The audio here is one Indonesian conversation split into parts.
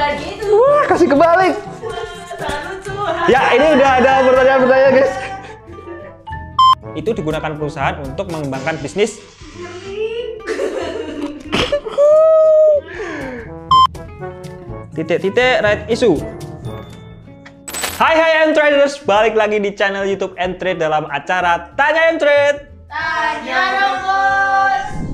Gitu. Wah, kasih kebalik. Ya, ini udah ada pertanyaan-pertanyaan, guys. Itu digunakan perusahaan untuk mengembangkan bisnis titik-titik right issue. Hai hai M Traders, balik lagi di channel YouTube M Trade dalam acara Tanya M Trade. Tanya dong, bos.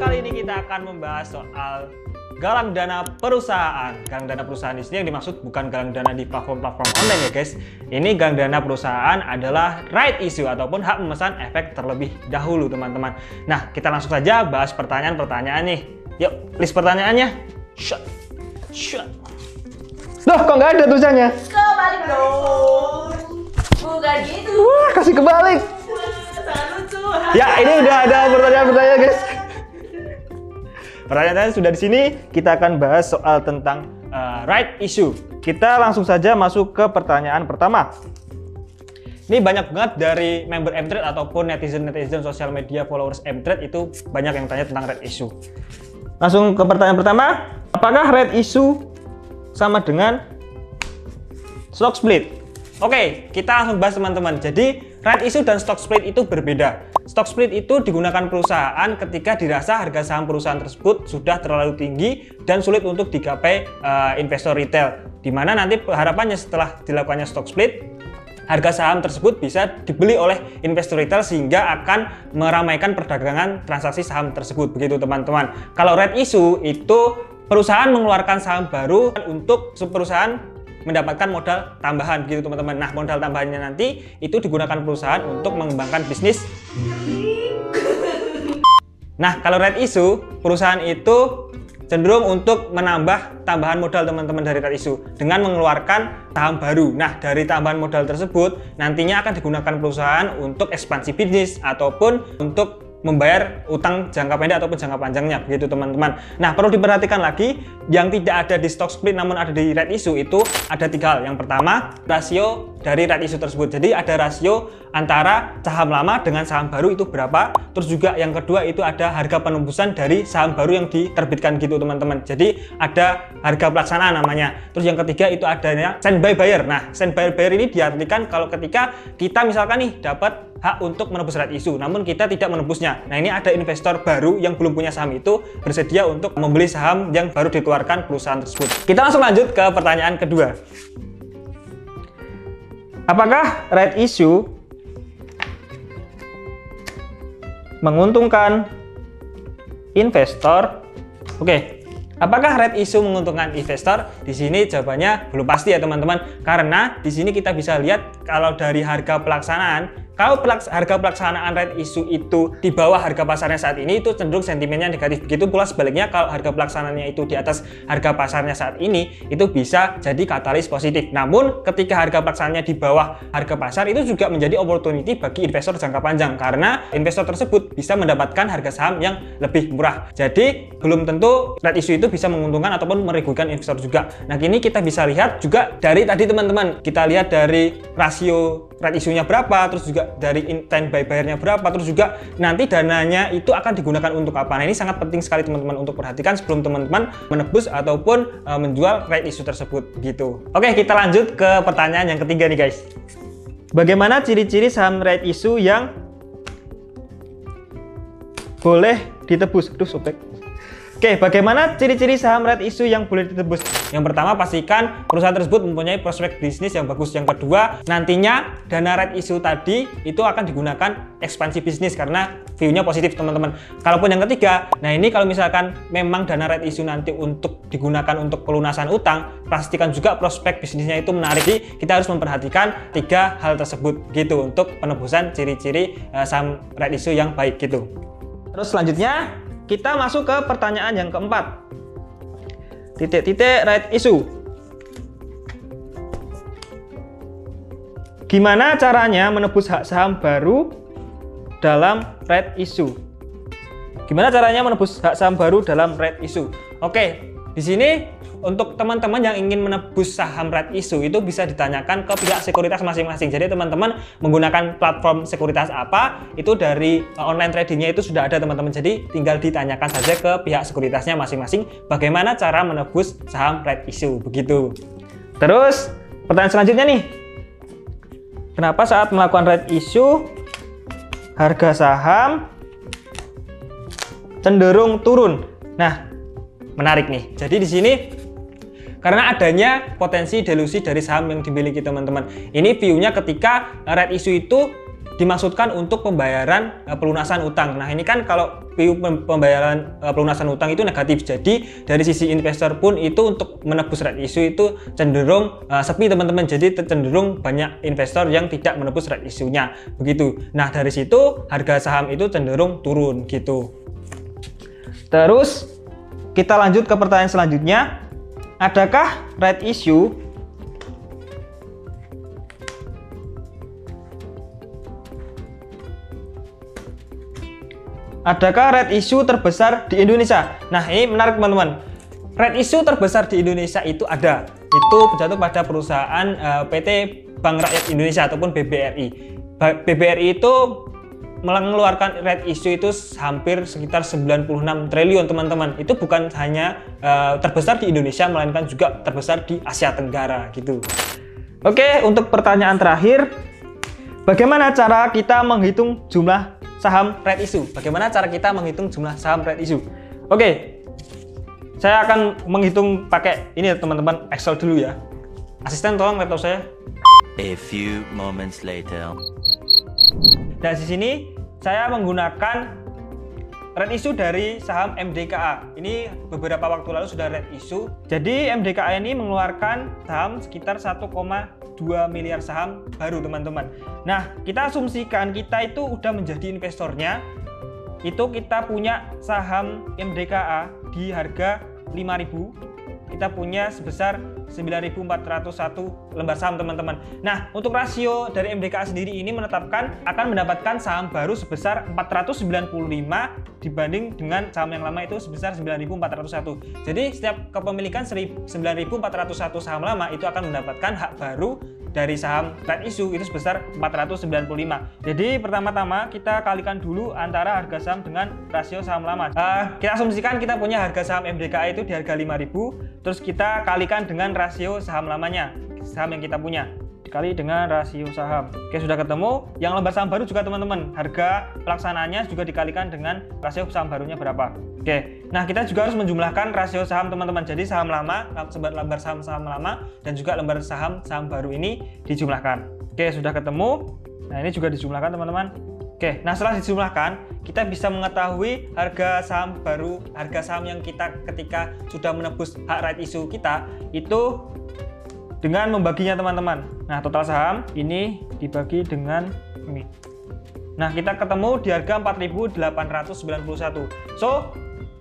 Kali ini kita akan membahas soal galang dana perusahaan. Galang dana perusahaan di sini yang dimaksud bukan galang dana di platform-platform online ya guys. Ini galang dana perusahaan adalah right issue ataupun hak memesan efek terlebih dahulu teman-teman. Nah kita langsung saja bahas pertanyaan-pertanyaan nih. Yuk list pertanyaannya. Shut. Shut. Loh, kok nggak ada tulisannya? Kebalik dong. Bukan gitu. Wah, kasih kebalik. Sangat lucu. Ya, ini udah ada pertanyaan-pertanyaan, guys. Pertanyaan sudah di sini. Kita akan bahas soal tentang uh, right issue. Kita langsung saja masuk ke pertanyaan pertama. Ini banyak banget dari member Mtrade ataupun netizen-netizen sosial media followers Mtrade itu banyak yang tanya tentang red issue. Langsung ke pertanyaan pertama, apakah red issue sama dengan stock split? Oke, kita langsung bahas teman-teman. Jadi, right issue dan stock split itu berbeda. Stock split itu digunakan perusahaan ketika dirasa harga saham perusahaan tersebut sudah terlalu tinggi dan sulit untuk digapai uh, investor retail. Di mana nanti harapannya setelah dilakukannya stock split, harga saham tersebut bisa dibeli oleh investor retail sehingga akan meramaikan perdagangan transaksi saham tersebut. Begitu teman-teman. Kalau red issue itu perusahaan mengeluarkan saham baru untuk perusahaan mendapatkan modal tambahan gitu teman-teman. Nah, modal tambahannya nanti itu digunakan perusahaan untuk mengembangkan bisnis. Nah, kalau red issue, perusahaan itu cenderung untuk menambah tambahan modal teman-teman dari red issue dengan mengeluarkan saham baru. Nah, dari tambahan modal tersebut nantinya akan digunakan perusahaan untuk ekspansi bisnis ataupun untuk membayar utang jangka pendek ataupun jangka panjangnya begitu teman-teman. Nah perlu diperhatikan lagi yang tidak ada di stock split namun ada di red issue itu ada tiga hal. Yang pertama rasio dari red issue tersebut. Jadi ada rasio antara saham lama dengan saham baru itu berapa. Terus juga yang kedua itu ada harga penembusan dari saham baru yang diterbitkan gitu teman-teman. Jadi ada harga pelaksanaan namanya. Terus yang ketiga itu adanya standby buyer. Nah standby buyer ini diartikan kalau ketika kita misalkan nih dapat hak untuk menebus red issue, namun kita tidak menebusnya. Nah ini ada investor baru yang belum punya saham itu bersedia untuk membeli saham yang baru dikeluarkan perusahaan tersebut. Kita langsung lanjut ke pertanyaan kedua. Apakah red issue menguntungkan investor? Oke, Apakah red issue menguntungkan investor? Di sini jawabannya belum pasti ya teman-teman. Karena di sini kita bisa lihat kalau dari harga pelaksanaan kalau pelaks harga pelaksanaan red issue itu di bawah harga pasarnya saat ini itu cenderung sentimennya negatif. Begitu pula sebaliknya kalau harga pelaksanaannya itu di atas harga pasarnya saat ini itu bisa jadi katalis positif. Namun ketika harga pelaksanaannya di bawah harga pasar itu juga menjadi opportunity bagi investor jangka panjang karena investor tersebut bisa mendapatkan harga saham yang lebih murah. Jadi belum tentu red issue itu bisa menguntungkan ataupun merugikan investor juga. Nah kini kita bisa lihat juga dari tadi teman-teman kita lihat dari rasio red issue-nya berapa, terus juga dari intent buy buyer-nya berapa, terus juga nanti dananya itu akan digunakan untuk apa. Nah, ini sangat penting sekali teman-teman untuk perhatikan sebelum teman-teman menebus ataupun uh, menjual red issue tersebut gitu. Oke, kita lanjut ke pertanyaan yang ketiga nih guys. Bagaimana ciri-ciri saham red issue yang boleh ditebus? Aduh, sobek. Oke, bagaimana ciri-ciri saham red issue yang boleh ditebus? Yang pertama, pastikan perusahaan tersebut mempunyai prospek bisnis yang bagus. Yang kedua, nantinya dana red issue tadi itu akan digunakan ekspansi bisnis karena view-nya positif, teman-teman. Kalaupun yang ketiga, nah ini kalau misalkan memang dana red issue nanti untuk digunakan untuk pelunasan utang, pastikan juga prospek bisnisnya itu menarik. Jadi, kita harus memperhatikan tiga hal tersebut gitu untuk penebusan ciri-ciri uh, saham red issue yang baik gitu. Terus selanjutnya, kita masuk ke pertanyaan yang keempat. Titik-titik right issue. Gimana caranya menebus hak saham baru dalam right issue? Gimana caranya menebus hak saham baru dalam right issue? Oke, di sini untuk teman-teman yang ingin menebus saham red issue itu bisa ditanyakan ke pihak sekuritas masing-masing. Jadi teman-teman menggunakan platform sekuritas apa itu dari uh, online tradingnya itu sudah ada teman-teman. Jadi tinggal ditanyakan saja ke pihak sekuritasnya masing-masing bagaimana cara menebus saham red issue begitu. Terus pertanyaan selanjutnya nih, kenapa saat melakukan red issue harga saham cenderung turun? Nah, menarik nih. Jadi di sini karena adanya potensi delusi dari saham yang dimiliki teman-teman. Ini view-nya ketika red issue itu dimaksudkan untuk pembayaran uh, pelunasan utang. Nah, ini kan kalau view pembayaran uh, pelunasan utang itu negatif. Jadi, dari sisi investor pun itu untuk menebus red issue itu cenderung uh, sepi teman-teman. Jadi, cenderung banyak investor yang tidak menebus red issue-nya. Begitu. Nah, dari situ harga saham itu cenderung turun gitu. Terus kita lanjut ke pertanyaan selanjutnya. Adakah red issue Adakah red issue terbesar di Indonesia? Nah, ini menarik teman-teman. Red issue terbesar di Indonesia itu ada. Itu jatuh pada perusahaan uh, PT Bank Rakyat Indonesia ataupun BBRI. BBRI itu mengeluarkan red issue itu hampir sekitar 96 triliun teman-teman. Itu bukan hanya uh, terbesar di Indonesia melainkan juga terbesar di Asia Tenggara gitu. Oke, untuk pertanyaan terakhir, bagaimana cara kita menghitung jumlah saham red issue? Bagaimana cara kita menghitung jumlah saham red issue? Oke, saya akan menghitung pakai ini ya teman-teman Excel dulu ya. Asisten tolong laptop saya. A few moments later. Dan di sini saya menggunakan red issue dari saham MDKA. Ini beberapa waktu lalu sudah red issue. Jadi MDKA ini mengeluarkan saham sekitar 1,2 miliar saham baru teman-teman. Nah, kita asumsikan kita itu udah menjadi investornya. Itu kita punya saham MDKA di harga 5000 kita punya sebesar 9.401 lembar saham teman-teman. Nah, untuk rasio dari MDKA sendiri ini menetapkan akan mendapatkan saham baru sebesar 495 dibanding dengan saham yang lama itu sebesar 9.401. Jadi setiap kepemilikan 9.401 saham lama itu akan mendapatkan hak baru dari saham red issue itu sebesar 495. Jadi pertama-tama kita kalikan dulu antara harga saham dengan rasio saham lama. Uh, kita asumsikan kita punya harga saham MDKA itu di harga 5000, terus kita kalikan dengan rasio saham lamanya, saham yang kita punya dikali dengan rasio saham. Oke, sudah ketemu. Yang lembar saham baru juga teman-teman. Harga pelaksanaannya juga dikalikan dengan rasio saham barunya berapa. Oke. Nah, kita juga harus menjumlahkan rasio saham teman-teman. Jadi saham lama, lembar saham saham lama dan juga lembar saham saham baru ini dijumlahkan. Oke, sudah ketemu. Nah, ini juga dijumlahkan teman-teman. Oke, nah setelah dijumlahkan, kita bisa mengetahui harga saham baru, harga saham yang kita ketika sudah menebus hak right issue kita itu dengan membaginya teman-teman. Nah, total saham ini dibagi dengan ini. Nah, kita ketemu di harga 4.891. So,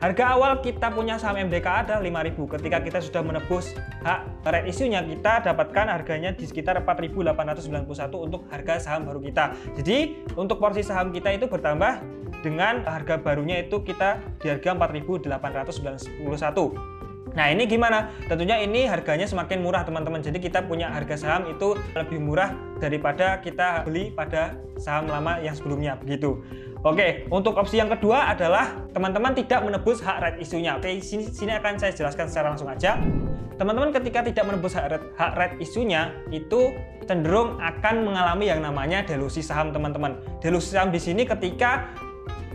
harga awal kita punya saham MDK ada 5.000. Ketika kita sudah menebus hak red issue-nya, kita dapatkan harganya di sekitar 4.891 untuk harga saham baru kita. Jadi, untuk porsi saham kita itu bertambah dengan harga barunya itu kita di harga 4.891. Nah ini gimana? Tentunya ini harganya semakin murah teman-teman. Jadi kita punya harga saham itu lebih murah daripada kita beli pada saham lama yang sebelumnya begitu. Oke, untuk opsi yang kedua adalah teman-teman tidak menebus hak red issue-nya. Oke, sini, sini akan saya jelaskan secara langsung aja. Teman-teman ketika tidak menebus hak red, hak red issue-nya itu cenderung akan mengalami yang namanya delusi saham teman-teman. Delusi saham di sini ketika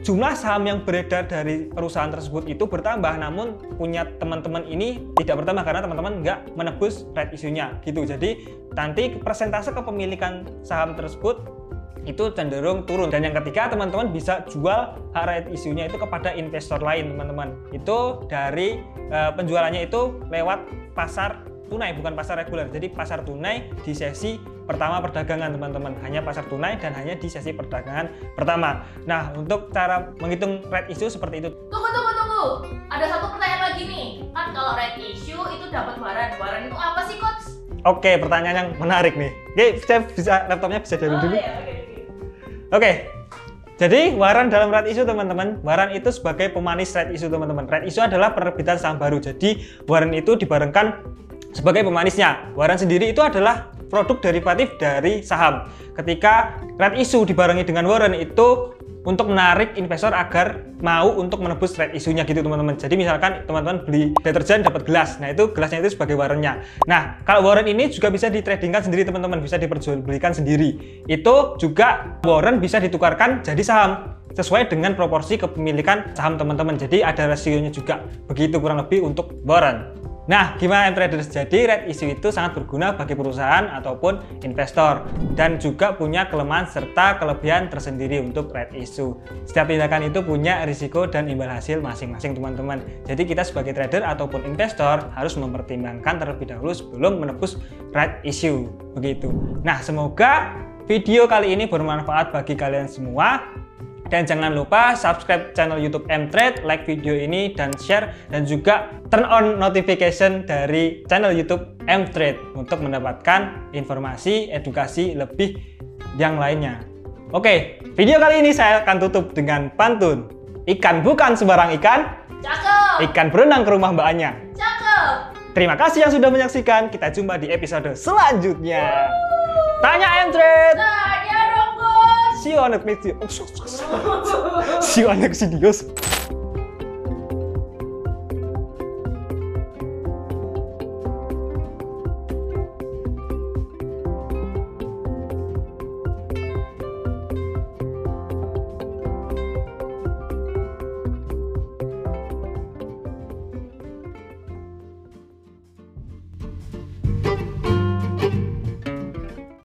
jumlah saham yang beredar dari perusahaan tersebut itu bertambah namun punya teman-teman ini tidak bertambah karena teman-teman nggak menebus red issue-nya gitu. Jadi nanti persentase kepemilikan saham tersebut itu cenderung turun. Dan yang ketiga teman-teman bisa jual hak red issue-nya itu kepada investor lain teman-teman. Itu dari e, penjualannya itu lewat pasar tunai bukan pasar reguler. Jadi pasar tunai di sesi pertama perdagangan teman-teman hanya pasar tunai dan hanya di sesi perdagangan pertama nah untuk cara menghitung red issue seperti itu Tunggu, tunggu, tunggu. Ada satu pertanyaan lagi nih. Kan kalau red issue itu dapat barang. Barang itu apa sih, Coach? oke pertanyaan yang menarik nih oke saya bisa laptopnya bisa dari Oh, dulu iya, oke, oke. Oke, Jadi Waran dalam red issue teman-teman, Waran itu sebagai pemanis red issue teman-teman. Red issue adalah penerbitan saham baru. Jadi Waran itu dibarengkan sebagai pemanisnya. Waran sendiri itu adalah produk derivatif dari saham. Ketika red issue dibarengi dengan waran itu untuk menarik investor agar mau untuk menebus red isunya gitu teman-teman. Jadi misalkan teman-teman beli deterjen dapat gelas, nah itu gelasnya itu sebagai warannya. Nah kalau warren ini juga bisa ditradingkan sendiri teman-teman, bisa diperjualbelikan sendiri. Itu juga warren bisa ditukarkan jadi saham sesuai dengan proporsi kepemilikan saham teman-teman. Jadi ada rasionya juga. Begitu kurang lebih untuk warren. Nah, gimana traders? Jadi red issue itu sangat berguna bagi perusahaan ataupun investor dan juga punya kelemahan serta kelebihan tersendiri untuk red issue. Setiap tindakan itu punya risiko dan imbal hasil masing-masing teman-teman. Jadi kita sebagai trader ataupun investor harus mempertimbangkan terlebih dahulu sebelum menebus red issue. Begitu. Nah, semoga video kali ini bermanfaat bagi kalian semua. Dan jangan lupa subscribe channel YouTube Mtrade, like video ini dan share dan juga turn on notification dari channel YouTube Mtrade untuk mendapatkan informasi edukasi lebih yang lainnya. Oke, video kali ini saya akan tutup dengan pantun. Ikan bukan sembarang ikan, Cakep. ikan berenang ke rumah mbaknya. Cakep. Terima kasih yang sudah menyaksikan. Kita jumpa di episode selanjutnya. Tanya Mtrade. Tanya. See you on the next video. See you on the next video.